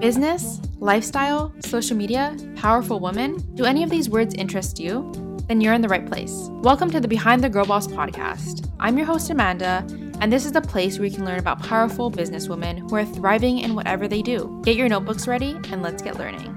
Business, lifestyle, social media, powerful woman? Do any of these words interest you? Then you're in the right place. Welcome to the Behind the Girl Boss podcast. I'm your host, Amanda, and this is the place where you can learn about powerful businesswomen who are thriving in whatever they do. Get your notebooks ready and let's get learning.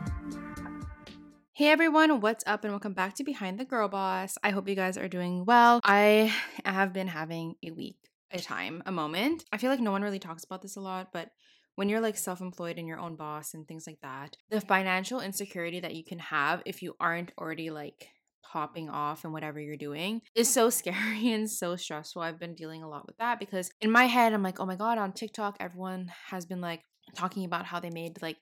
Hey everyone, what's up, and welcome back to Behind the Girl Boss. I hope you guys are doing well. I have been having a week, a time, a moment. I feel like no one really talks about this a lot, but when you're like self employed and your own boss and things like that, the financial insecurity that you can have if you aren't already like popping off and whatever you're doing is so scary and so stressful. I've been dealing a lot with that because in my head, I'm like, oh my God, on TikTok, everyone has been like talking about how they made like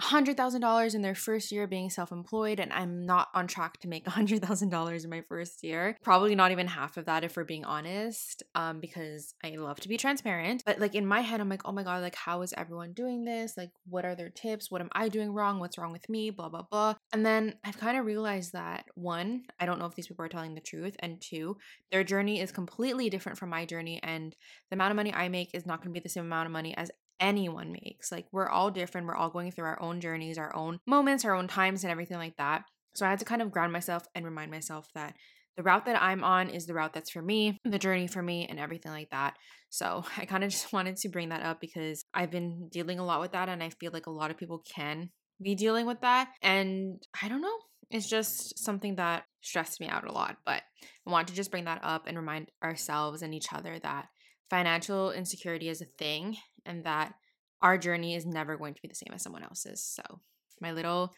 $100,000 in their first year being self employed, and I'm not on track to make $100,000 in my first year. Probably not even half of that if we're being honest, um, because I love to be transparent. But like in my head, I'm like, oh my God, like, how is everyone doing this? Like, what are their tips? What am I doing wrong? What's wrong with me? Blah, blah, blah. And then I've kind of realized that one, I don't know if these people are telling the truth, and two, their journey is completely different from my journey, and the amount of money I make is not going to be the same amount of money as anyone makes. Like we're all different. We're all going through our own journeys, our own moments, our own times, and everything like that. So I had to kind of ground myself and remind myself that the route that I'm on is the route that's for me, the journey for me, and everything like that. So I kind of just wanted to bring that up because I've been dealing a lot with that, and I feel like a lot of people can be dealing with that. And I don't know, it's just something that stressed me out a lot. But I want to just bring that up and remind ourselves and each other that financial insecurity is a thing and that our journey is never going to be the same as someone else's. So, my little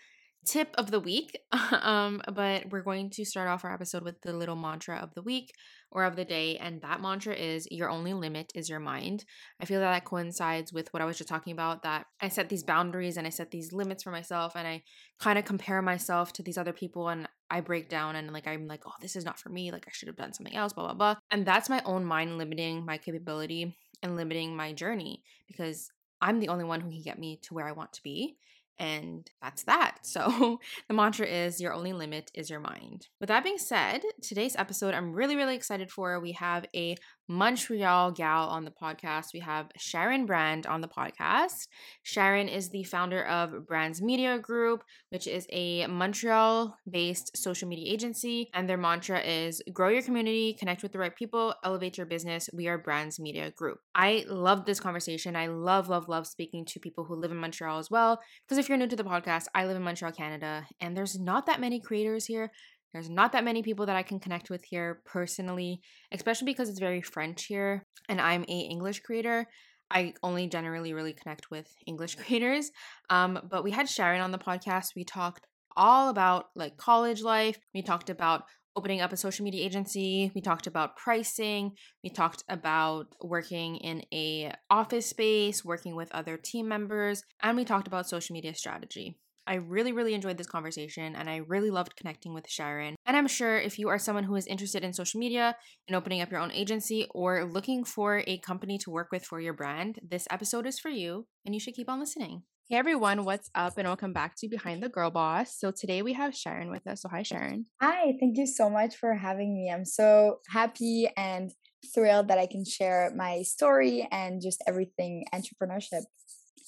tip of the week. um, but we're going to start off our episode with the little mantra of the week or of the day. And that mantra is your only limit is your mind. I feel that that coincides with what I was just talking about that I set these boundaries and I set these limits for myself and I kind of compare myself to these other people and I break down and like I'm like, oh, this is not for me. Like I should have done something else, blah, blah, blah. And that's my own mind limiting my capability and limiting my journey because I'm the only one who can get me to where I want to be. And that's that. So the mantra is your only limit is your mind. With that being said, today's episode I'm really, really excited for. We have a Montreal gal on the podcast. We have Sharon Brand on the podcast. Sharon is the founder of Brands Media Group, which is a Montreal based social media agency. And their mantra is grow your community, connect with the right people, elevate your business. We are Brands Media Group. I love this conversation. I love, love, love speaking to people who live in Montreal as well. Because if you're new to the podcast, I live in Montreal, Canada, and there's not that many creators here. There's not that many people that I can connect with here personally, especially because it's very French here and I'm a English creator. I only generally really connect with English creators. Um, but we had Sharon on the podcast. We talked all about like college life. We talked about opening up a social media agency. We talked about pricing. We talked about working in a office space, working with other team members, and we talked about social media strategy. I really, really enjoyed this conversation and I really loved connecting with Sharon. And I'm sure if you are someone who is interested in social media and opening up your own agency or looking for a company to work with for your brand, this episode is for you and you should keep on listening. Hey everyone, what's up? And welcome back to Behind the Girl Boss. So today we have Sharon with us. So, hi, Sharon. Hi, thank you so much for having me. I'm so happy and thrilled that I can share my story and just everything entrepreneurship.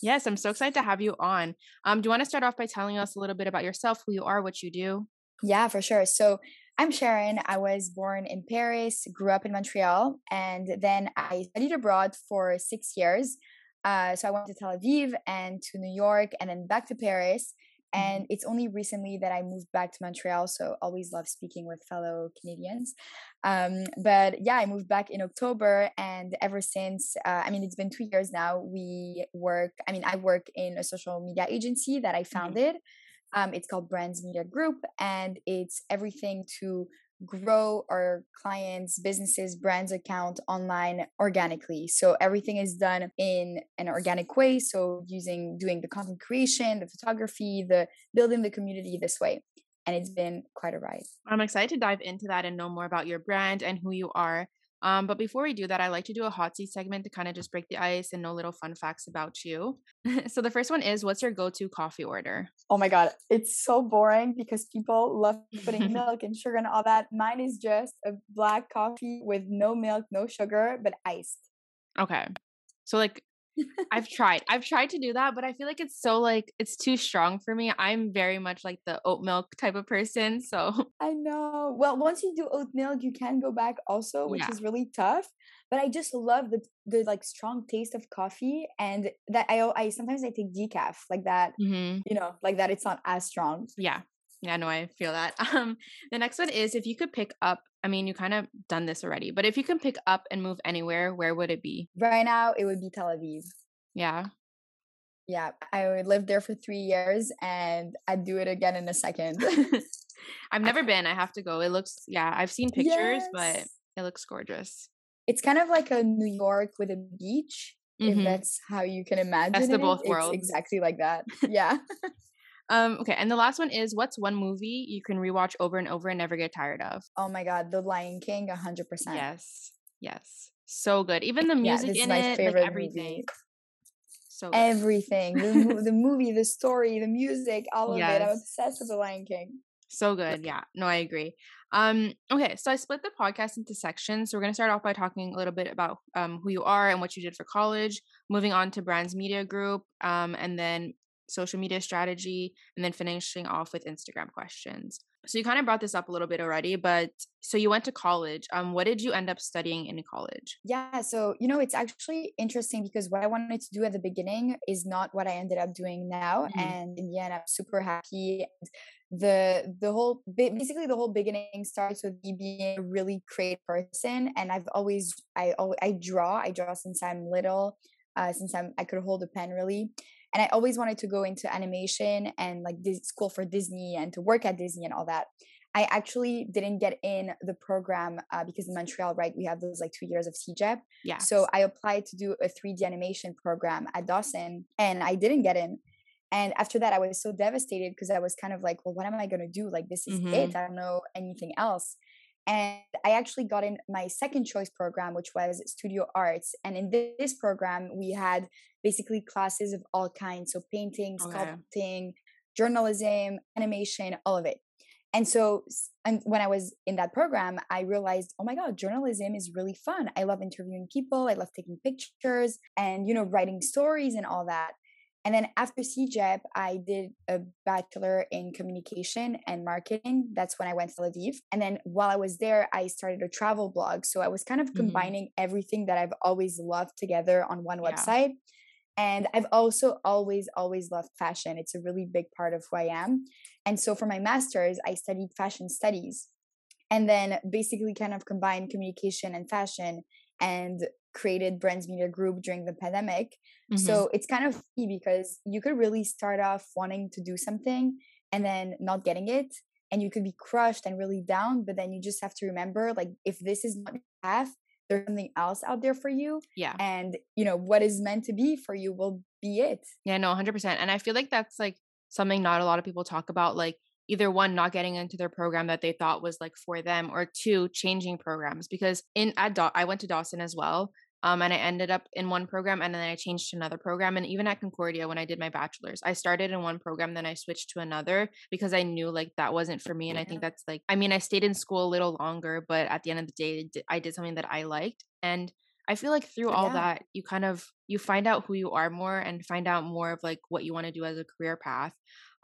Yes, I'm so excited to have you on. Um, do you want to start off by telling us a little bit about yourself, who you are, what you do? Yeah, for sure. So I'm Sharon. I was born in Paris, grew up in Montreal, and then I studied abroad for six years. Uh, so I went to Tel Aviv and to New York and then back to Paris. Mm-hmm. And it's only recently that I moved back to Montreal. So always love speaking with fellow Canadians. Um, but yeah, I moved back in October. And ever since, uh, I mean, it's been two years now, we work, I mean, I work in a social media agency that I mm-hmm. founded. Mm-hmm. Um, it's called Brands Media Group. And it's everything to grow our clients businesses brands account online organically. So everything is done in an organic way so using doing the content creation the photography the building the community this way and it's been quite a ride. I'm excited to dive into that and know more about your brand and who you are um, but before we do that, I like to do a hot seat segment to kind of just break the ice and know little fun facts about you. so the first one is what's your go-to coffee order? Oh my god, it's so boring because people love putting milk and sugar and all that. Mine is just a black coffee with no milk, no sugar, but iced. Okay. So like I've tried. I've tried to do that, but I feel like it's so like it's too strong for me. I'm very much like the oat milk type of person. So I know. Well, once you do oat milk, you can go back also, which Yeah. is really tough. But I just love the the like strong taste of coffee and that I I sometimes I take decaf like that, Mhm. you know, like that it's not as strong. yeah. Yeah, no, I feel that. Um the next one is if you could pick up, I mean, you kind of done this already, but if you can pick up and move anywhere, where would it be? Right now it would be Tel Aviv. Yeah. Yeah, I would live there for 3 years and I'd do it again in a second. I've never been. I have to go. It looks yeah, I've seen pictures, but it looks gorgeous. It's kind of like a New York with a beach, if Mhm. that's how you can imagine the it. both It's worlds. exactly like that. Yeah. Um, okay, and the last one is what's one movie you can rewatch over and over and never get tired of? oh my god, The Lion King 100%. Yes. Yes. So good. Even the Yeah, music is in my it, favorite like everything. movie. So good. Everything. The, the movie, the story, the music, all of it. I'm obsessed with The Lion King. So good. Yeah. No, I agree. Um, okay, so I split the podcast into sections. So we're gonna start off by talking a little bit about um who you are and what you did for college, moving on to Brands Media Group, um, and then social media strategy, and then finishing off with Instagram questions. So you kind of brought this up a little bit already, but so you went to college. Um, what did you end up studying in college? Yeah, so you know, it's actually interesting because what I wanted to do at the beginning is not what I ended up doing now. Mhm. And in the end, I'm super happy. The the whole ba- basically the whole beginning starts with me being a really creative person, and I've always I I draw I draw since I'm little, uh, since I'm I could hold a pen really, and I always wanted to go into animation and like this school for Disney and to work at Disney and all that. I actually didn't get in the program uh, because in Montreal, right, we have those like two years of CEGEP. Yeah. So I applied to do a 3D animation program at Dawson and I didn't get in. And after that, I was so devastated because I was kind of like, well, what am I going to do? Like, this is Mhm. it. I don't know anything else. And I actually got in my second choice program, which was studio arts. And in this program, we had basically classes of all kinds. So painting, Okay. sculpting, journalism, animation, all of it. And so, and when I was in that program, I realized, oh my God, journalism is really fun. I love interviewing people. I love taking pictures and, you know, writing stories and all that. And then after CEGEP, I did a bachelor in communication and marketing. That's when I went to Tel Aviv. And then while I was there, I started a travel blog. So I was kind of Mhm. combining everything that I've always loved together on one Yeah. website. And I've also always, always loved fashion. It's a really big part of who I am. And so for my master's, I studied fashion studies and then basically kind of combined communication and fashion and created Brands Media Group during the pandemic. Mhm. So it's kind of funny because you could really start off wanting to do something and then not getting it. And you could be crushed and really down, but then you just have to remember like, if this is not your path, there's something else out there for you. yeah. And, you know, what is meant to be for you will be it. Yeah, no, 100%. And I feel like that's like something not a lot of people talk about. Like, either one, not getting into their program that they thought was like for them, or two, changing programs. Because in at Daw- I went to Dawson as well. Um, and I ended up in one program and then I changed to another program. And even at Concordia, when I did my bachelor's, I started in one program, then I switched to another because I knew like that wasn't for me. And I think that's like, I mean, I stayed in school a little longer, but at the end of the day, I did something that I liked. And I feel like through all Yeah. that, you kind of you find out who you are more and find out more of like what you want to do as a career path.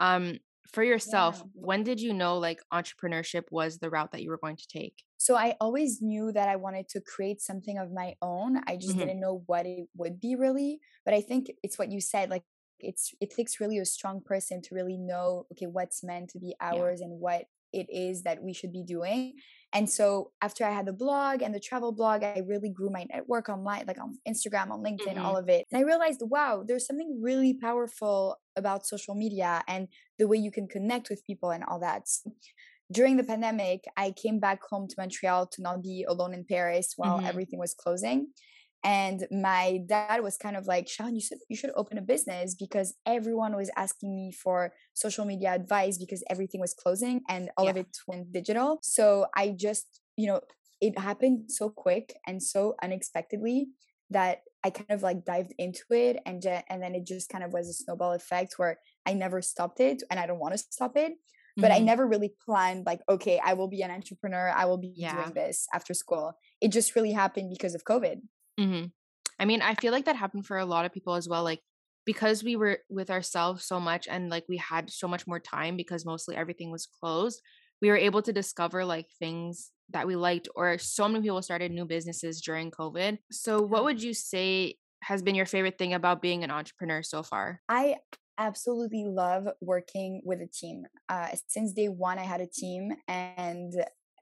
Um, for yourself, Yeah. when did you know like entrepreneurship was the route that you were going to take? So I always knew that I wanted to create something of my own. I just Mhm. didn't know what it would be really. But I think it's what you said, like it's it takes really a strong person to really know okay what's meant to be ours and what it is that we should be doing. And so after I had the blog and the travel blog, I really grew my network online, like on Instagram, on LinkedIn, all of it. And I realized, wow, there's something really powerful about social media and the way you can connect with people and all that. During the pandemic, I came back home to Montreal to not be alone in Paris while Mhm. everything was closing. And my dad was kind of like, Sean, you should you should open a business because everyone was asking me for social media advice because everything was closing and all of it went digital. So I just, you know, it happened so quick and so unexpectedly that I kind of like dived into it and and then it just kind of was a snowball effect where I never stopped it and I don't want to stop it but I Mhm. never really planned like, okay, I will be an entrepreneur. I will be Yeah. doing this after school. It just really happened because of COVID. Mhm. I mean, I feel like that happened for a lot of people as well. Like because we were with ourselves so much and like we had so much more time because mostly everything was closed, we were able to discover like things that we liked or so many people started new businesses during COVID. So what would you say has been your favorite thing about being an entrepreneur so far? I absolutely love working with a team. Uh, since day one, I had a team, and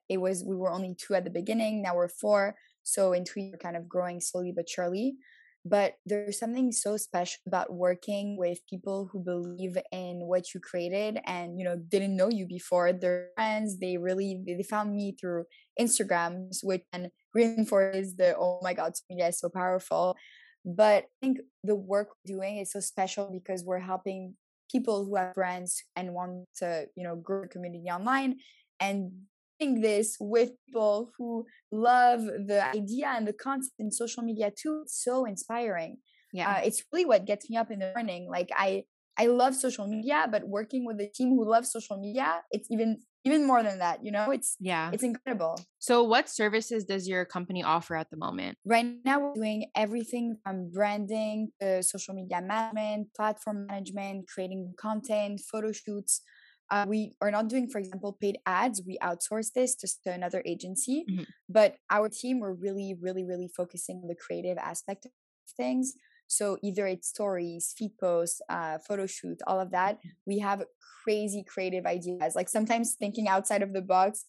it was we were only two at the beginning. Now we're four. So in two, we're kind of growing slowly but surely. But there's something so special about working with people who believe in what you created and you know didn't know you before. They're friends. They really they found me through Instagrams, which and reinforces the oh my god, is so powerful. But I think the work we're doing is so special because we're helping people who have brands and want to, you know, grow a community online and doing this with people who love the idea and the concept in social media too. It's so inspiring. Yeah. Uh, it's really what gets me up in the morning. Like I I love social media, but working with a team who loves social media, it's even even more than that you know? It's yeah. it's incredible. So what services does your company offer at the moment? Right now we're doing everything from branding to social media management platform management creating content photo shoots. Uh, we are not doing for example paid ads. We outsource this to, to another agency mm-hmm. but our team we're really really really focusing on the creative aspect of things so either it's stories, feed posts, uh, photo shoot, all of that. Mm-hmm. We have crazy creative ideas. Like sometimes thinking outside of the box,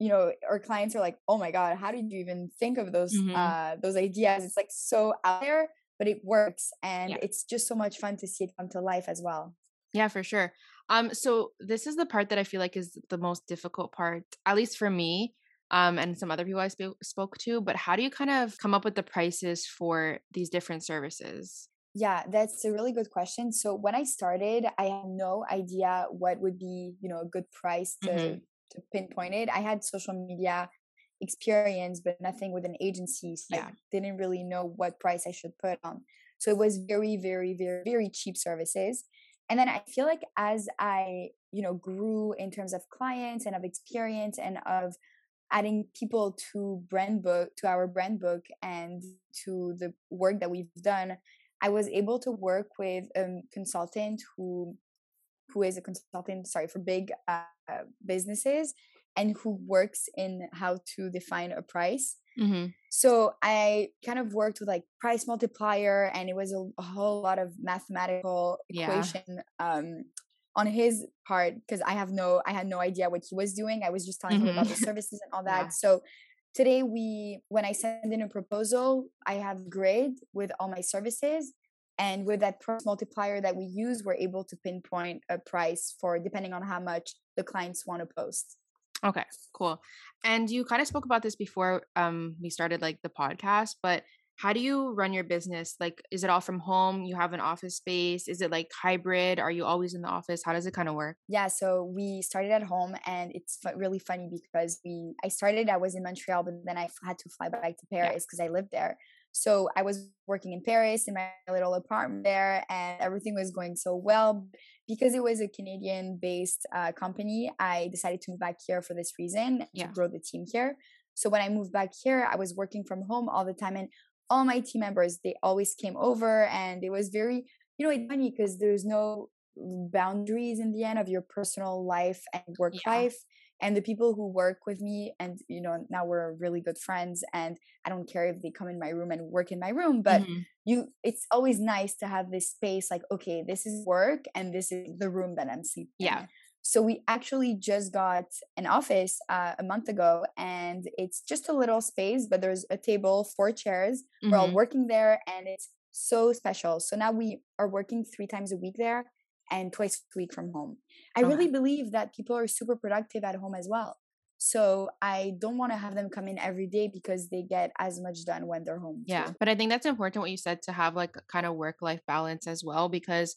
you know, our clients are like, "Oh my god, how did you even think of those mm-hmm. uh, those ideas?" It's like so out there, but it works, and yeah. it's just so much fun to see it come to life as well. Yeah, for sure. Um, so this is the part that I feel like is the most difficult part, at least for me um, and some other people I sp- spoke to. But how do you kind of come up with the prices for these different services? Yeah, that's a really good question. So when I started, I had no idea what would be, you know, a good price to, mm-hmm. to pinpoint it. I had social media experience, but nothing with an agency. So yeah. I didn't really know what price I should put on. So it was very, very, very, very cheap services. And then I feel like as I, you know, grew in terms of clients and of experience and of adding people to brand book to our brand book and to the work that we've done i was able to work with a consultant who who is a consultant sorry for big uh, businesses and who works in how to define a price mm-hmm. so i kind of worked with like price multiplier and it was a, a whole lot of mathematical equation yeah. um on his part because i have no i had no idea what he was doing i was just telling mm-hmm. him about the mm-hmm. services and all that yeah. so today we when i send in a proposal i have grid with all my services and with that price multiplier that we use we're able to pinpoint a price for depending on how much the clients want to post okay cool and you kind of spoke about this before um we started like the podcast but how do you run your business? Like is it all from home? You have an office space? Is it like hybrid? Are you always in the office? How does it kind of work? Yeah so we started at home and it's really funny because we i started i was in montreal but then i had to fly back to paris because yeah. i lived there. So i was working in paris in my little apartment there and everything was going so well. Because it was a canadian based uh, company i decided to move back here for this reason yeah. to grow the team here. So when I moved back here, I was working from home all the time. And all my team members they always came over and it was very you know it's funny because there's no boundaries in the end of your personal life and work yeah. life and the people who work with me and you know now we're really good friends and i don't care if they come in my room and work in my room but mm-hmm. you it's always nice to have this space like okay this is work and this is the room that i'm sleeping yeah so we actually just got an office uh, a month ago, and it's just a little space, but there's a table, four chairs. Mm-hmm. We're all mm-hmm. working there, and it's so special. So now we are working three times a week there and twice a week from home. I okay. really believe that people are super productive at home as well. So I don't want to have them come in every day because they get as much done when they're home. Yeah. Too. But I think that's important what you said to have like kind of work life balance as well because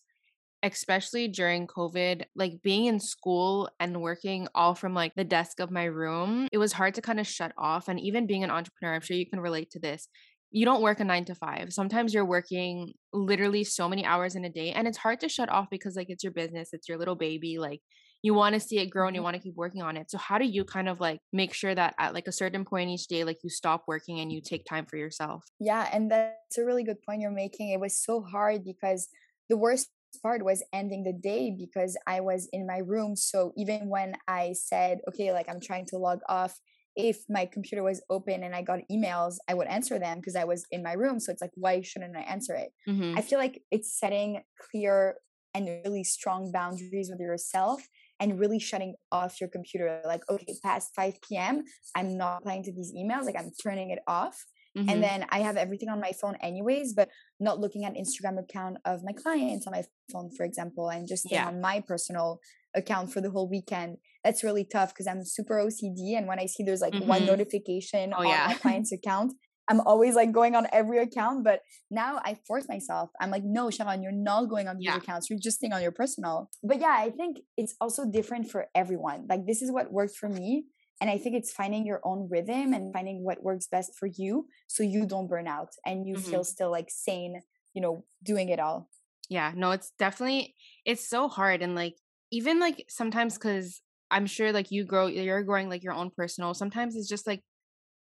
especially during COVID, like being in school and working all from like the desk of my room, it was hard to kind of shut off. And even being an entrepreneur, I'm sure you can relate to this. You don't work a nine to five. Sometimes you're working literally so many hours in a day, and it's hard to shut off because, like, it's your business, it's your little baby. Like, you want to see it grow and you Mhm. want to keep working on it. So how do you kind of like make sure that at like a certain point each day, like you stop working and you take time for yourself? Yeah, and that's a really good point you're making. It was so hard because the worst part was ending the day because I was in my room. So even when I said, okay, like I'm trying to log off, if my computer was open and I got emails, I would answer them because I was in my room. So it's like, why shouldn't I answer it? Mm-hmm. I feel like it's setting clear and really strong boundaries with yourself and really shutting off your computer. Like, okay, past 5 p.m., I'm not replying to these emails. Like, I'm turning it off. Mm-hmm. And then I have everything on my phone, anyways, but not looking at Instagram account of my clients on my phone, for example, and just staying Yeah. on my personal account for the whole weekend. That's really tough because I'm super OCD. And when I see there's like one Mhm. notification Oh, on yeah. my client's account, I'm always like going on every account, but now I force myself. I'm like, no, Sharon, you're not going on these Yeah. accounts. You're just staying on your personal. But yeah, I think it's also different for everyone. Like this is what worked for me. And I think it's finding your own rhythm and finding what works best for you so you don't burn out and you Mhm. feel still like sane, you know, doing it all. Yeah, no, it's definitely it's so hard and like even like sometimes cuz I'm sure like you grow you're growing like your own personal. Sometimes it's just like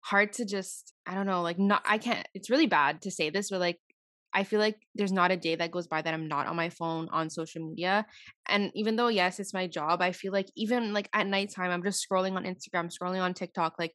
hard to just I don't know, like not I can't it's really bad to say this but like I feel like there's not a day that goes by that I'm not on my phone on social media. And even though yes, it's my job, I feel like even like at nighttime I'm just scrolling on Instagram, scrolling on TikTok like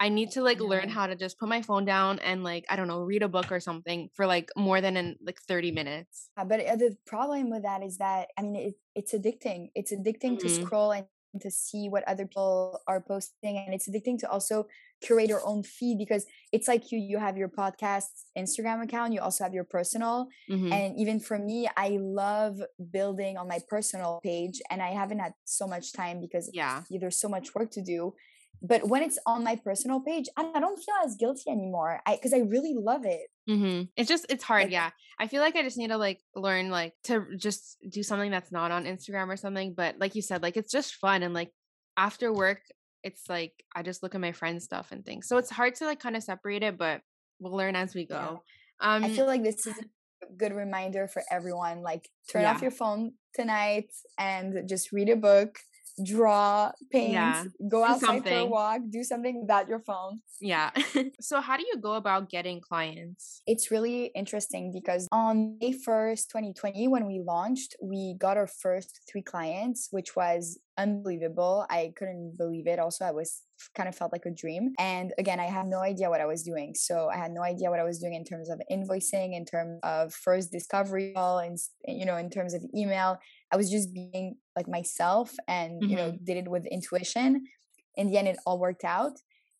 I need to like learn how to just put my phone down and like I don't know, read a book or something for like more than in like 30 minutes. Uh, But uh, the problem with that is that, I mean, it, it's addicting. It's addicting to Mhm. scroll and to see what other people are posting. And it's addicting to also curate your own feed because it's like you, you have your podcast Instagram account, you also have your personal. Mhm. And even for me, I love building on my personal page, and I haven't had so much time because Yeah. there's so much work to do. But when it's on my personal page, I, I don't feel as guilty anymore. I because I really love it. Mhm. It's just it's hard, Like yeah. I feel like I just need to like learn like to just do something that's not on Instagram or something, but like you said, like it's just fun and like after work it's like I just look at my friends' stuff and things. So it's hard to like kind of separate it, but we'll learn as we Yeah. go. Um I feel like this is a good reminder for everyone. Like turn Yeah. off your phone tonight and just read a book, draw, paint, Yeah. go outside for a walk, do something without your phone. yeah. so how do you go about getting clients? It's really interesting because on May 1st, 2020, when we launched, we got our first three clients, which was unbelievable. I couldn't believe it. Also, I was kind of felt like a dream. And again, I had no idea what I was doing. So I had no idea what I was doing in terms of invoicing, in terms of first discovery call, and you know, in terms of email. I was just being like myself and you know, mm-hmm. did it with intuition. In the end, it all worked out.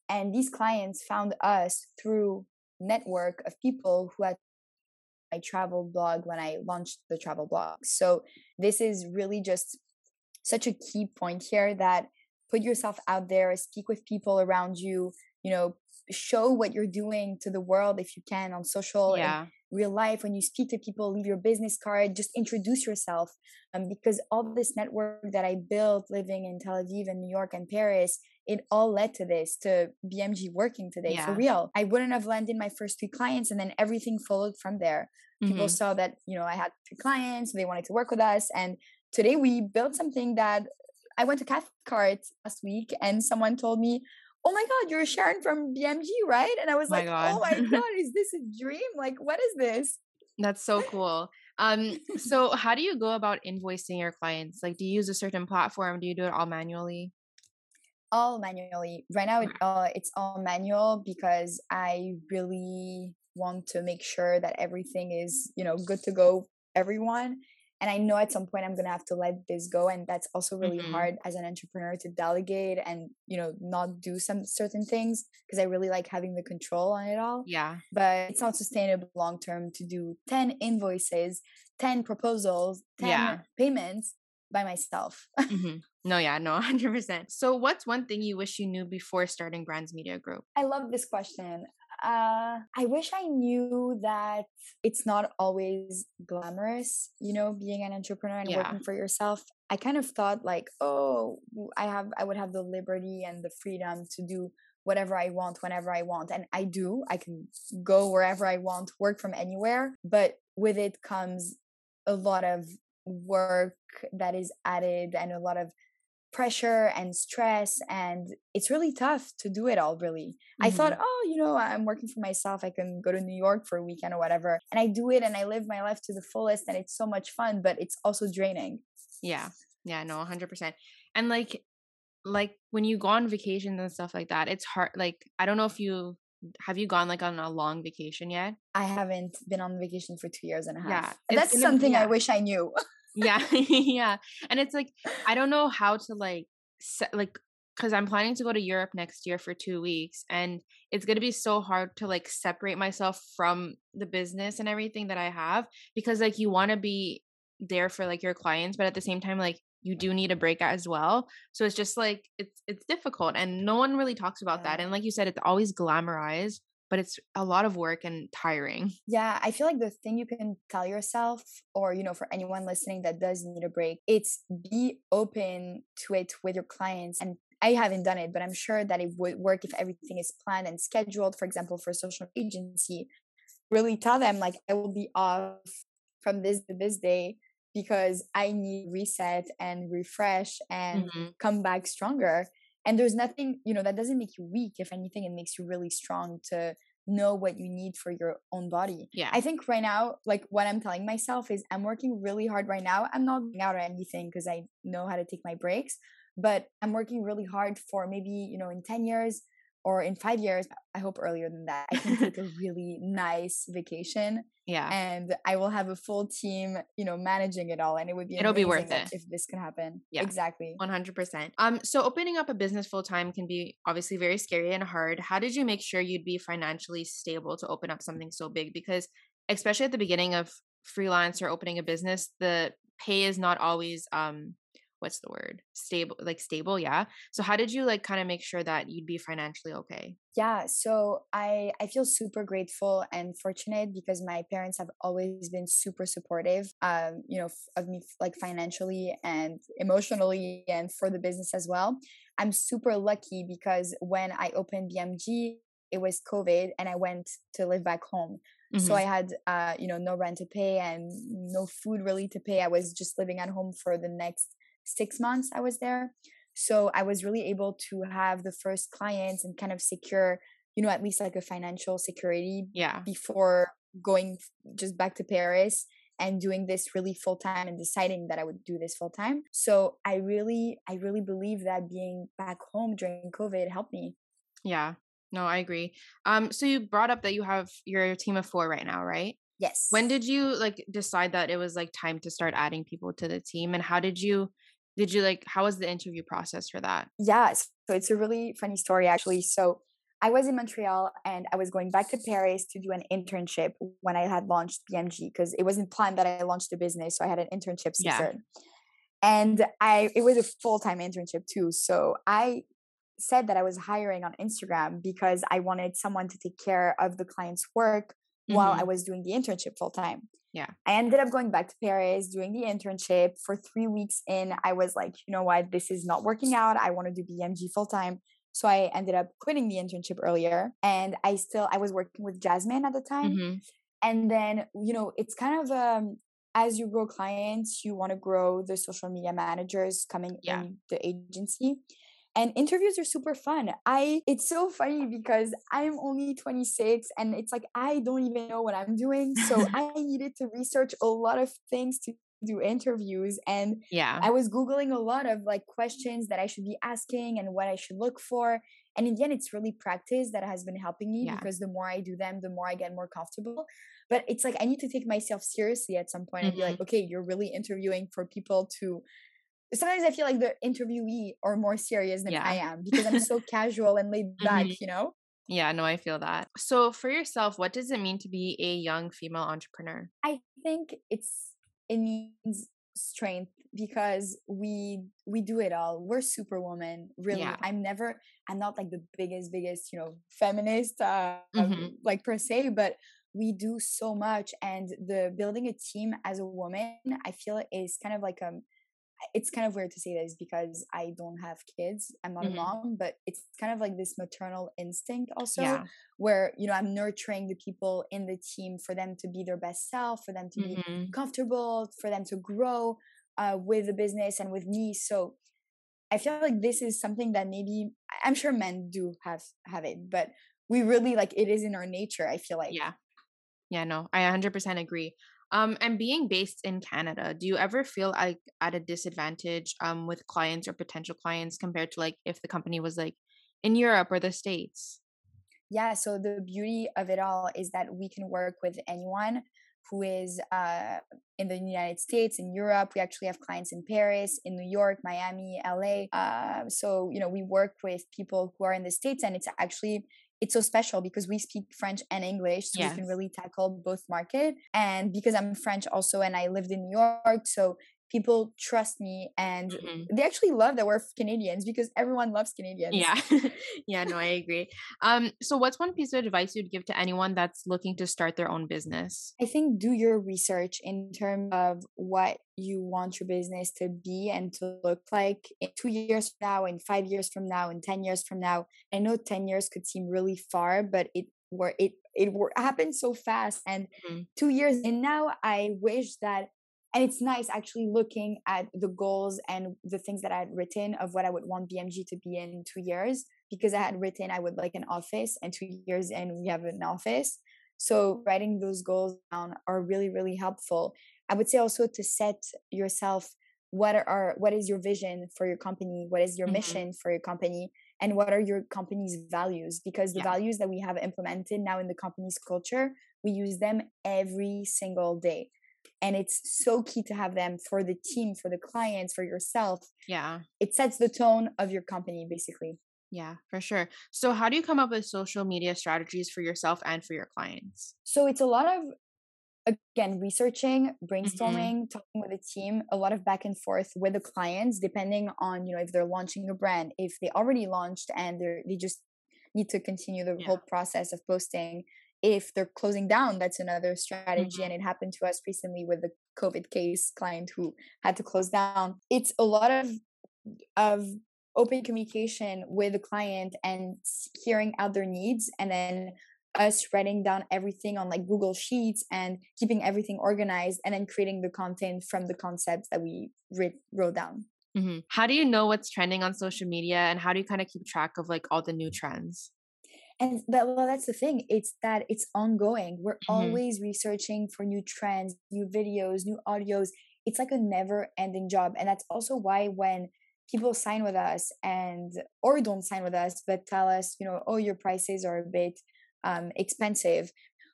And these clients found us through network of people who had my travel blog when I launched the travel blog. So this is really just such a key point here that put yourself out there, speak with people around you, you know, show what you're doing to the world if you can on social and Yeah. Real life when you speak to people leave your business card just introduce yourself um, because all this network that i built living in tel aviv and new york and paris it all led to this to bmg working today for real. I wouldn't have landed my first three clients and then everything followed from there. People Mhm. saw that you know i had three clients they wanted to work with us and today we built something that i went to cathcart last week and someone told me oh my god you're sharon from bmg right and i was like God. oh my god is this a dream like what is this That's so cool. Um so how do you go about invoicing your clients? Like do you use a certain platform? Do you do it all manually? all manually right now it, uh, it's all manual because i really want to make sure that everything is you know good to go everyone and i know at some point i'm gonna have to let this go and that's also really Mhm. hard as an entrepreneur to delegate and you know not do some certain things because i really like having the control on it all Yeah. but it's not sustainable long term to do 10 invoices 10 proposals 10 Yeah. payments by myself Mhm. No, yeah, no, 100%. So what's one thing you wish you knew before starting Brands Media Group? I love this question. Uh, I wish I knew that it's not always glamorous, you know, being an entrepreneur and Yeah. working for yourself. I kind of thought like, oh, I have, I would have the liberty and the freedom to do whatever I want whenever I want, and I do. I can go wherever I want, work from anywhere. But with it comes a lot of work that is added and a lot of pressure and stress and it's really tough to do it all really mm-hmm. i thought mm-hmm. oh you know i'm working for myself i can go to new york for a weekend or whatever and i do it and i live my life to the fullest and it's so much fun but it's also draining yeah yeah no 100% and like like when you go on vacations and stuff like that it's hard like i don't know if you have you gone like on a long vacation yet i haven't been on vacation for two years and a half yeah that's something yeah. i wish i knew yeah yeah and it's like i don't know how to like set like because i'm planning to go to europe next year for two weeks and it's going to be so hard to like separate myself from the business and everything that i have because like you want to be there for like your clients but at the same time like you do need a break as well so it's just like it's it's difficult and no one really talks about yeah. that and like you said it's always glamorized but it's a lot of work and tiring. Yeah, I feel like the thing you can tell yourself, or you know, for anyone listening that does need a break, it's be open to it with your clients. And I haven't done it, but I'm sure that it would work if everything is planned and scheduled. For example, for a social agency, really tell them like I will be off from this to this day because I need reset and refresh and mm-hmm. come back stronger and there's nothing you know that doesn't make you weak if anything it makes you really strong to know what you need for your own body. Yeah. I think right now like what i'm telling myself is i'm working really hard right now. I'm not going out or anything because i know how to take my breaks but i'm working really hard for maybe you know in 10 years or in five years, I hope earlier than that, I can take a really nice vacation. Yeah. And I will have a full team, you know, managing it all. And it would be it'll be worth it if this can happen. Yeah. Exactly. 100%. Um, so opening up a business full time can be obviously very scary and hard. How did you make sure you'd be financially stable to open up something so big? Because especially at the beginning of freelance or opening a business, the pay is not always um what's the word? Stable like stable yeah? So how did you like kind of make sure that you'd be financially okay? Yeah so i i feel super grateful and fortunate because my parents have always been super supportive um you know of me like financially and emotionally and for the business as well. I'm super lucky because when i opened bmg it was covid and i went to live back home. Mm-hmm. So I had, uh, you know, no rent to pay and no food really to pay. I was just living at home for the next six months I was there. So I was really able to have the first clients and kind of secure, you know, at least like a financial security yeah. before going just back to Paris and doing this really full time and deciding that I would do this full time. So I really, I really believe that being back home during COVID helped me. Yeah. No, I agree. Um, so you brought up that you have your team of four right now, right? Yes. When did you like decide that it was like time to start adding people to the team and how did you did you like how was the interview process for that yes so it's a really funny story actually so i was in montreal and i was going back to paris to do an internship when i had launched bmg because it wasn't planned that i launched the business so i had an internship yeah. and i it was a full-time internship too so i said that i was hiring on instagram because i wanted someone to take care of the client's work mm-hmm. while i mm-hmm. was doing the internship full-time yeah. I ended up going back to Paris, doing the internship. For three weeks in, I was like, you know what, this is not working out. I want to do BMG full time. So I ended up quitting the internship earlier. And I still, I was working with Jasmine at the time. Mm-hmm. And then, you know, it's kind of um, as you grow clients, you want to grow the social media managers coming yeah. in the agency and interviews are super fun i it's so funny because i'm only 26 and it's like i don't even know what i'm doing so i needed to research a lot of things to do interviews and yeah i was googling a lot of like questions that i should be asking and what i should look for and in the end it's really practice that has been helping me yeah. because the more i do them the more i get more comfortable but it's like i need to take myself seriously at some point mm-hmm. and be like mm-hmm. okay you're really interviewing for people to sometimes I feel like the interviewee are more serious than yeah. I am because I'm so casual and laid back, mm-hmm. you know? Yeah, no, I feel that. So for yourself, what does it mean to be a young female entrepreneur? I think it's it means strength because we we do it all. We're superwoman, really. Yeah. I'm never I'm not like the biggest, biggest, you know, feminist uh mm-hmm. like per se, but we do so much and the building a team as a woman, I feel is kind of like um it's kind of weird to say this because I don't have kids. I'm not Mhm. a mom, but it's kind of like this maternal instinct also Yeah. where, you know, I'm nurturing the people in the team for them to be their best self, for them to be Mhm. comfortable, for them to grow uh, with the business and with me. So I feel like this is something that maybe I'm sure men do have have it, but we really like it is in our nature. I feel like Yeah. Yeah, no, I 100% agree. Um, and being based in Canada, do you ever feel like at a disadvantage um with clients or potential clients compared to like if the company was like in Europe or the States? yeah. So the beauty of it all is that we can work with anyone who is uh, in the United States, in Europe. We actually have clients in Paris, in New York, Miami, LA. Uh, so you know we work with people who are in the states, and it's actually it's so special because we speak French and English, so we can really tackle both market. And because I'm French also, and I lived in New York, so people trust me, and Mhm. they actually love that we're Canadians because everyone loves Canadians. Yeah. yeah, no, I agree. Um, so what's one piece of advice you'd give to anyone that's looking to start their own business? I think do your research in terms of what you want your business to be and to look like in two years from now, in five years from now, in 10 years from now. I know 10 years could seem really far, but it were it it happened so fast. And Mhm. two years in now, I wish that and it's nice actually looking at the goals and the things that I had written of what I would want BMG to be in two years because I had written I would like an office and two years in we have an office. So writing those goals down are really, really helpful. I would say also to set yourself what are what is your vision for your company, what is your Mhm. mission for your company, and what are your company's values? Because the Yeah. values that we have implemented now in the company's culture, we use them every single day. And it's so key to have them for the team, for the clients, for yourself. Yeah. It sets the tone of your company, basically. Yeah, for sure. So how do you come up with social media strategies for yourself and for your clients? So it's a lot of again researching Mm-hmm. brainstorming talking with the team a lot of back and forth with the clients depending on you know if they're launching a brand if they already launched and they're they just need to continue the Yeah. whole process of posting if they're closing down that's another strategy Mhm. and it happened to us recently with the covid case client who had to close down it's a lot of of open communication with the client and hearing out their needs and then us writing down everything on like google sheets and keeping everything organized and then creating the content from the concepts that we writ- wrote down hmm How do you know what's trending on social media and how do you kind of keep track of like all the new trends? And that, well that's the thing it's that it's ongoing we're Mhm. always researching for new trends new videos new audios it's like a never ending job and that's also why when people sign with us and or don't sign with us but tell us you know oh your prices are a bit um, expensive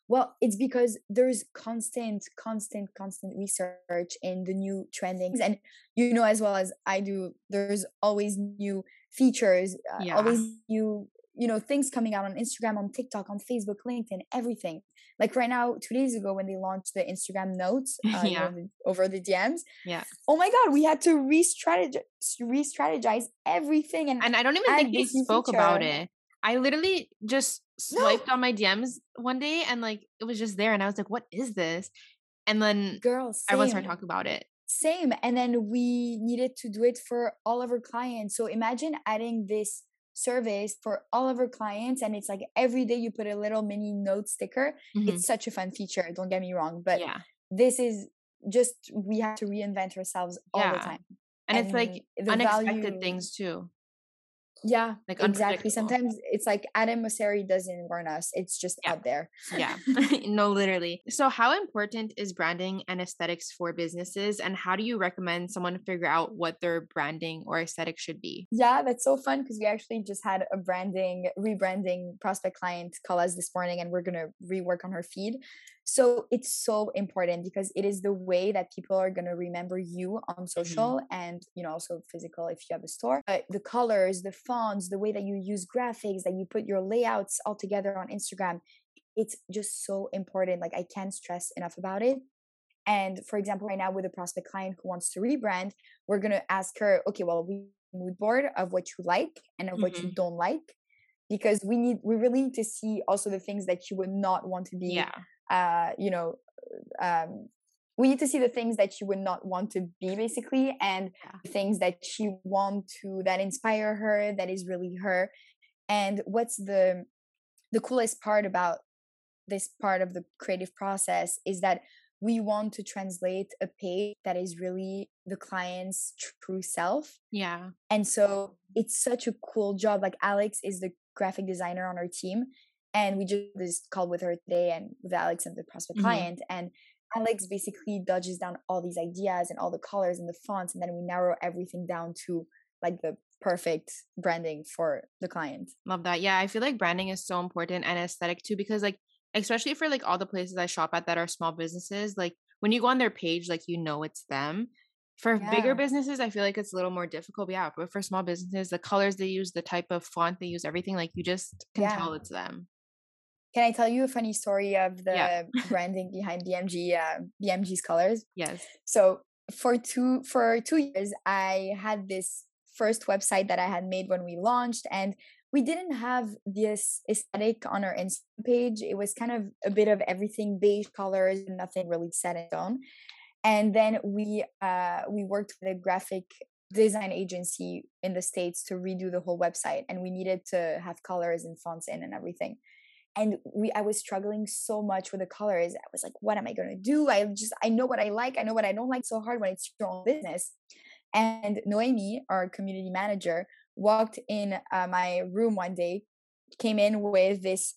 well it's because there's constant constant constant research in the new trendings and you know as well as i do there's always new features uh, Yeah. always new you know things coming out on instagram on tiktok on facebook linkedin everything like right now two days ago when they launched the instagram notes uh, Yeah. the, over the dms Yeah. oh my god we had to re-strategize re-strategize everything and And I don't even think they spoke about it. I literally just No. swiped on my DMs one day and like it was just there and I was like, what is this? And then girl everyone same. started talking about it. same and then we needed to do it for all of our clients so imagine adding this service for all of our clients and it's like every day you put a little mini note sticker Mhm. it's such a fun feature don't get me wrong but yeah. this is just we have to reinvent ourselves all the time And, it's like unexpected value- things too. Yeah Like exactly sometimes it's like adam Mosseri doesn't warn us it's just Yeah. out there. Yeah. No literally. So how important is branding and aesthetics for businesses and how do you recommend someone figure out what their branding or aesthetic should be? Yeah, that's so fun because we actually just had a branding, rebranding prospect client call us this morning and we're going to rework on her feed. So it's so important because it is the way that people are going to remember you on mm-hmm. social and, you know, also physical if you have a store. But the colors, the fonts, the way that you use graphics, that you put your layouts all together on Instagram, it's just so important. Like I can't stress enough about it. And for example, right now with a prospect client who wants to rebrand, we're gonna ask her, okay, well, we mood board of what you like and of what you mm-hmm. don't like, because we need we really need to see also the things that you would not want to be, yeah uh, you know, um, we need to see the things that she would not want to be basically and Yeah. things that she want to that inspire her that is really her and what's the the coolest part about this part of the creative process is that we want to translate a page that is really the client's true self Yeah. and so it's such a cool job like alex is the graphic designer on our team and we just this call with her today and with alex and the prospect Mhm. client and alex basically dodges down all these ideas and all the colors and the fonts and then we narrow everything down to like the perfect branding for the client Love that. Yeah, I feel like branding is so important and aesthetic too because like especially for like all the places I shop at that are small businesses, like when you go on their page, like you know it's them. For bigger businesses, I feel like it's a little more difficult. Yeah, but for small businesses, the colors they use, the type of font they use, everything, like you just can Yeah. tell it's them. Can i tell you a funny story of the Yeah. branding behind bmg uh, bmg's colors Yes. so for two for two years i had this first website that i had made when we launched and we didn't have this aesthetic on our Instagram page. It was kind of a bit of everything beige colors, nothing really set in stone. And then we uh, we worked with a graphic design agency in the states to redo the whole website, and we needed to have colors and fonts in and everything. And we I was struggling so much with the colors. I was like, what am I gonna do? I just I know what I like, I know what I don't like so hard when it's your own business. And Noemi, our community manager, walked in uh, my room one day, came in with this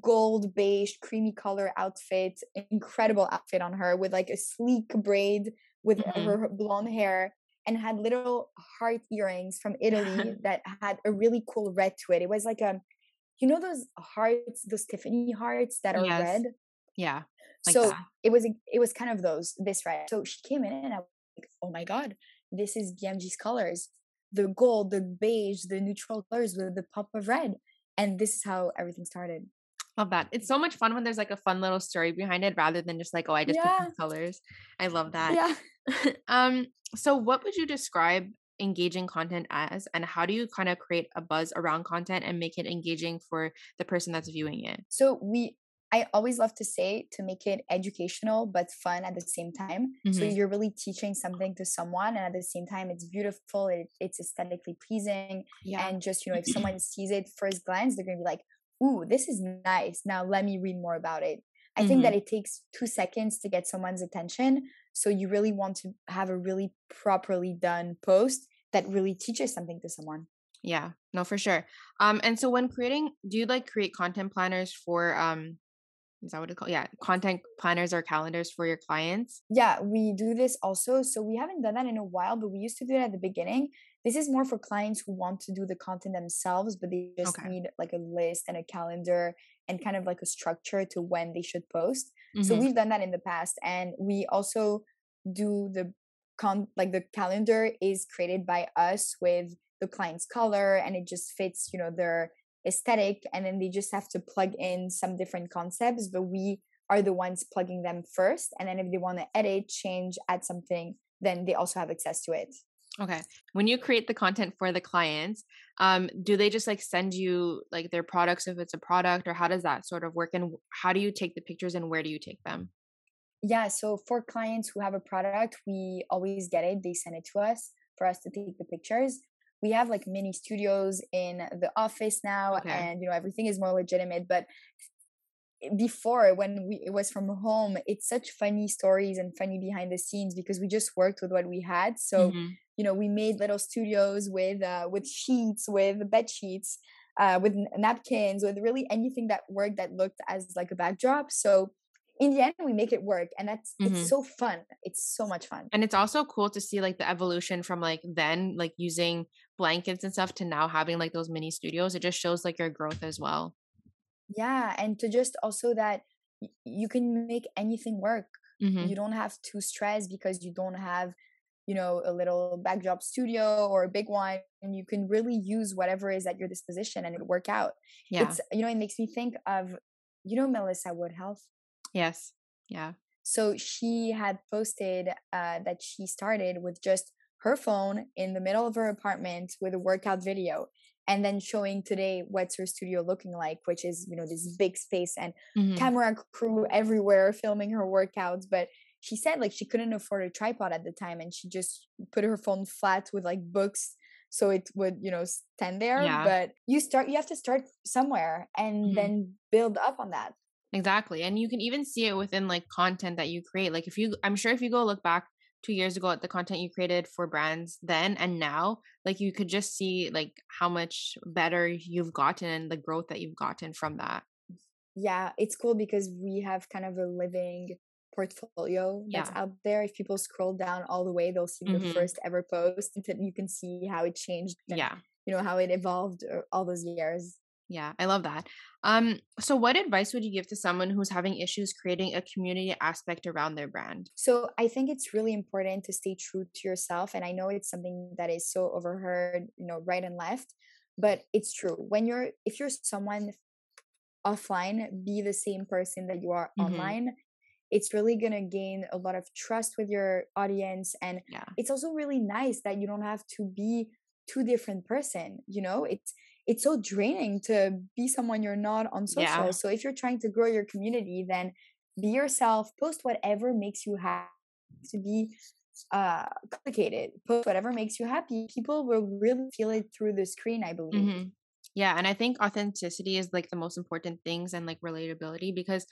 gold beige creamy color outfit, incredible outfit on her with like a sleek braid with Mhm. her blonde hair and had little heart earrings from Italy that had a really cool red to it. It was like a you know those hearts, those Tiffany hearts that are Yes. red? Yeah. Like so that. it was it was kind of those this red. So she came in and I was like, oh my god, this is BMG's colors. The gold, the beige, the neutral colors with the pop of red. And this is how everything started. Love that. It's so much fun when there's like a fun little story behind it rather than just like, oh, I just picked Yeah. these colors. I love that. Yeah. um, so what would you describe engaging content as and how do you kind of create a buzz around content and make it engaging for the person that's viewing it? So we I always love to say to make it educational but fun at the same time. So Mhm. you're really teaching something to someone and at the same time it's beautiful, it, it's aesthetically pleasing. Yeah. And just, you know, if someone sees it first glance, they're gonna be like, ooh, this is nice. Now let me read more about it. I think that it takes two seconds to get someone's attention. So you really want to have a really properly done post that really teaches something to someone. Yeah, no, for sure. Um, and so when creating, do you like create content planners for um, is that what it's called? Yeah, content planners or calendars for your clients? Yeah, we do this also. So we haven't done that in a while, but we used to do it at the beginning. This is more for clients who want to do the content themselves, but they just Okay. need like a list and a calendar and kind of like a structure to when they should post. So Mhm. we've done that in the past, and we also do the con like the calendar is created by us with the client's color, and it just fits you know their aesthetic, and then they just have to plug in some different concepts, but we are the ones plugging them first, and then if they want to edit, change, add something, then they also have access to it. Okay. When you create the content for the clients, um, do they just like send you like their products if it's a product, or how does that sort of work? And how do you take the pictures and where do you take them? Yeah, so for clients who have a product, we always get it. They send it to us for us to take the pictures. We have like mini studios in the office now, Okay. and you know everything is more legitimate. But before, when we it was from home, it's such funny stories and funny behind the scenes because we just worked with what we had. So Mhm. you know we made little studios with uh, with sheets, with bed sheets, uh, with napkins, with really anything that worked that looked as like a backdrop. So in the end we make it work and that's Mhm. it's so fun it's so much fun And it's also cool to see like the evolution from like then like using blankets and stuff to now having like those mini studios. It just shows like your growth as well. yeah and to just also that y- you can make anything work Mhm. you don't have to stress because you don't have you know a little backdrop studio or a big one and you can really use whatever is at your disposition and it work out Yeah. it's you know it makes me think of you know Melissa Wood Health yes. Yeah. So she had posted uh, that she started with just her phone in the middle of her apartment with a workout video, and then showing today what's her studio looking like, which is you know this big space and Mhm. camera crew everywhere filming her workouts. But she said like she couldn't afford a tripod at the time and she just put her phone flat with like books so it would you know stand there Yeah. but you start you have to start somewhere and Mhm. then build up on that Exactly. And you can even see it within like content that you create. Like if you I'm sure if you go look back 2 years ago at the content you created for brands then and now, like you could just see like how much better you've gotten and the growth that you've gotten from that. yeah it's cool because we have kind of a living portfolio that's Yeah. out there if people scroll down all the way they'll see the Mhm. first ever post and you can see how it changed and Yeah. you know how it evolved uh, all those years Yeah, I love that. Um so what advice would you give to someone who's having issues creating a community aspect around their brand? So I think it's really important to stay true to yourself. And I know it's something that is so overheard, you know, right and left, but it's true. When you're, if you're someone offline, be the same person that you are Mhm. online. It's really going to gain a lot of trust with your audience. And Yeah. it's also really nice that you don't have to be two different person you know it's it's so draining to be someone you're not on social Yeah. so if you're trying to grow your community then be yourself post whatever makes you happy to be uh complicated post whatever makes you happy people will really feel it through the screen i believe Mhm. Yeah, and I think authenticity is like the most important things and like relatability because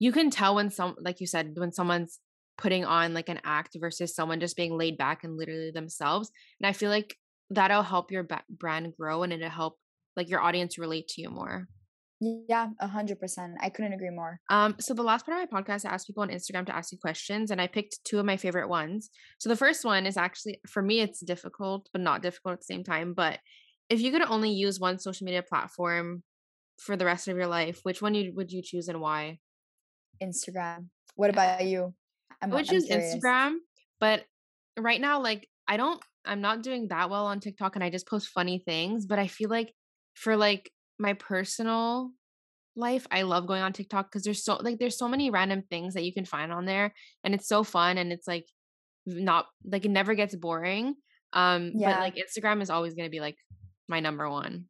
you can tell when some like you said when someone's putting on like an act versus someone just being laid back and literally themselves. And I feel like that'll help your brand grow and it'll help like your audience relate to you more. yeah a hundred percent i couldn't agree more Um, so the last part of my podcast, I asked people on Instagram to ask you questions, and I picked two of my favorite ones. So the first one is actually for me, it's difficult, but not difficult at the same time. But if you could only use one social media platform for the rest of your life, which one you, would you choose and why? instagram what about you i'm, I would I'm choose curious. Instagram, but right now, like I don't, I'm not doing that well on TikTok, and I just post funny things. But I feel like for like my personal life, I love going on TikTok because there's so like there's so many random things that you can find on there, and it's so fun, and it's like not like it never gets boring. Um, but like Instagram is always gonna be like my number one.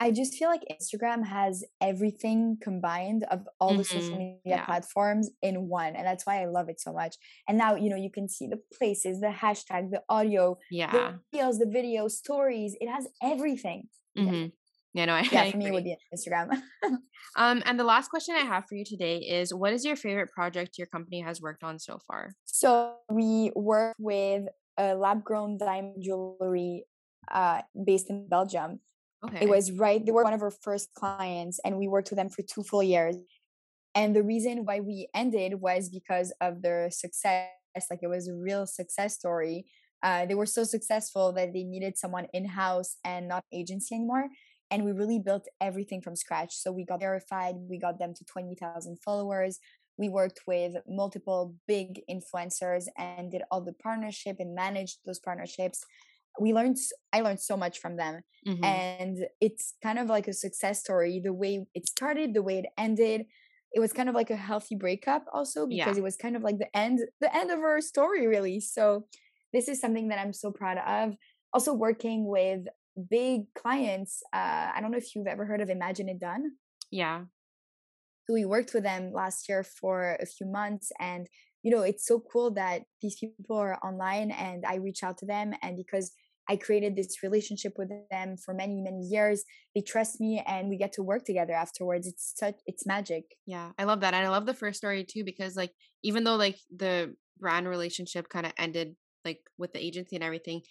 I just feel like Instagram has everything combined of all the social Mhm, media yeah. platforms in one. And that's why I love it so much. And now, you know, you can see the places, the hashtag, the audio, Yeah. the reels, the video stories. It has everything. Yeah. Yeah, no, I, Yeah, for me, it would be Instagram. Um, and the last question I have for you today is what is your favorite project your company has worked on so far? so we work with a lab grown diamond jewelry uh, based in Belgium. Okay. It was right. They were one of our first clients, and we worked with them for two full years. And the reason why we ended was because of their success. Like it was a real success story. Uh, they were so successful that they needed someone in house and not agency anymore. And we really built everything from scratch. So we got verified. We got them to twenty thousand followers. We worked with multiple big influencers and did all the partnership and managed those partnerships. We learned. I learned so much from them Mhm. and it's kind of like a success story the way it started the way it ended it was kind of like a healthy breakup also because Yeah. it was kind of like the end the end of our story really so this is something that i'm so proud of also working with big clients uh, i don't know if you've ever heard of imagine it done yeah. so we worked with them last year for a few months and you know it's so cool that these people are online and i reach out to them and because i created this relationship with them for many many years they trust me and we get to work together afterwards it's such it's magic Yeah. I love that. And I love the first story too because like even though like the brand relationship kind of ended like with the agency and everything,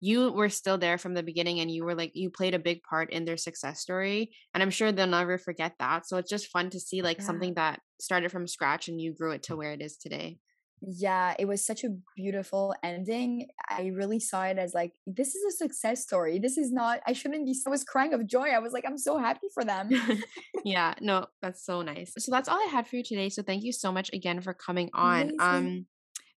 you were still there from the beginning and you were like you played a big part in their success story. And I'm sure they'll never forget that. So it's just fun to see like Yeah. something that started from scratch and you grew it to where it is today. yeah it was such a beautiful ending i really saw it as like this is a success story this is not i shouldn't be i was crying of joy i was like i'm so happy for them yeah, no, that's so nice. So that's all I had for you today. So thank you so much again for coming on. Amazing. Um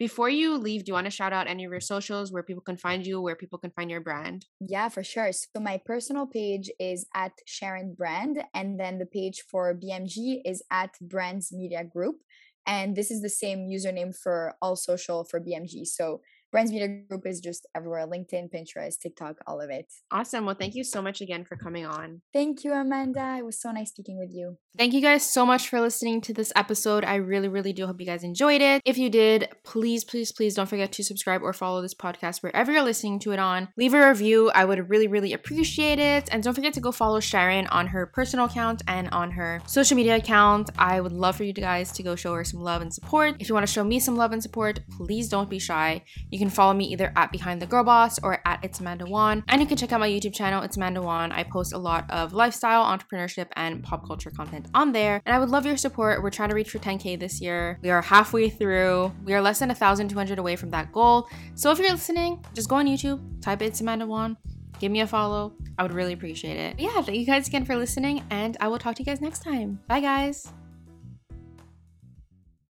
before you leave, do you want to shout out any of your socials where people can find you, where people can find your brand? Yeah, for sure. So my personal page is at Sharon Brand, and then the page for BMG is at Brands Media Group. And this is the same username for all social for BMG. So Brands Media Group is just everywhere LinkedIn, Pinterest, TikTok, all of it. Awesome. Well, thank you so much again for coming on. Thank you, Amanda. It was so nice speaking with you. Thank you guys so much for listening to this episode. I really, really do hope you guys enjoyed it. If you did, please, please, please don't forget to subscribe or follow this podcast wherever you're listening to it on. Leave a review. I would really, really appreciate it. And don't forget to go follow Sharon on her personal account and on her social media account. I would love for you guys to go show her some love and support. If you want to show me some love and support, please don't be shy. You can follow me either at Behind the Girl Boss or at It's Amanda Wan. And you can check out my YouTube channel, It's Amanda Wan. I post a lot of lifestyle, entrepreneurship, and pop culture content on there. And I would love your support. We're trying to reach for 10K this year. We are halfway through. We are less than 1,200 away from that goal. So if you're listening, just go on YouTube, type It's Amanda Wan give me a follow. I would really appreciate it. yeah, thank you guys again for listening, and I will talk to you guys next time. Bye, guys.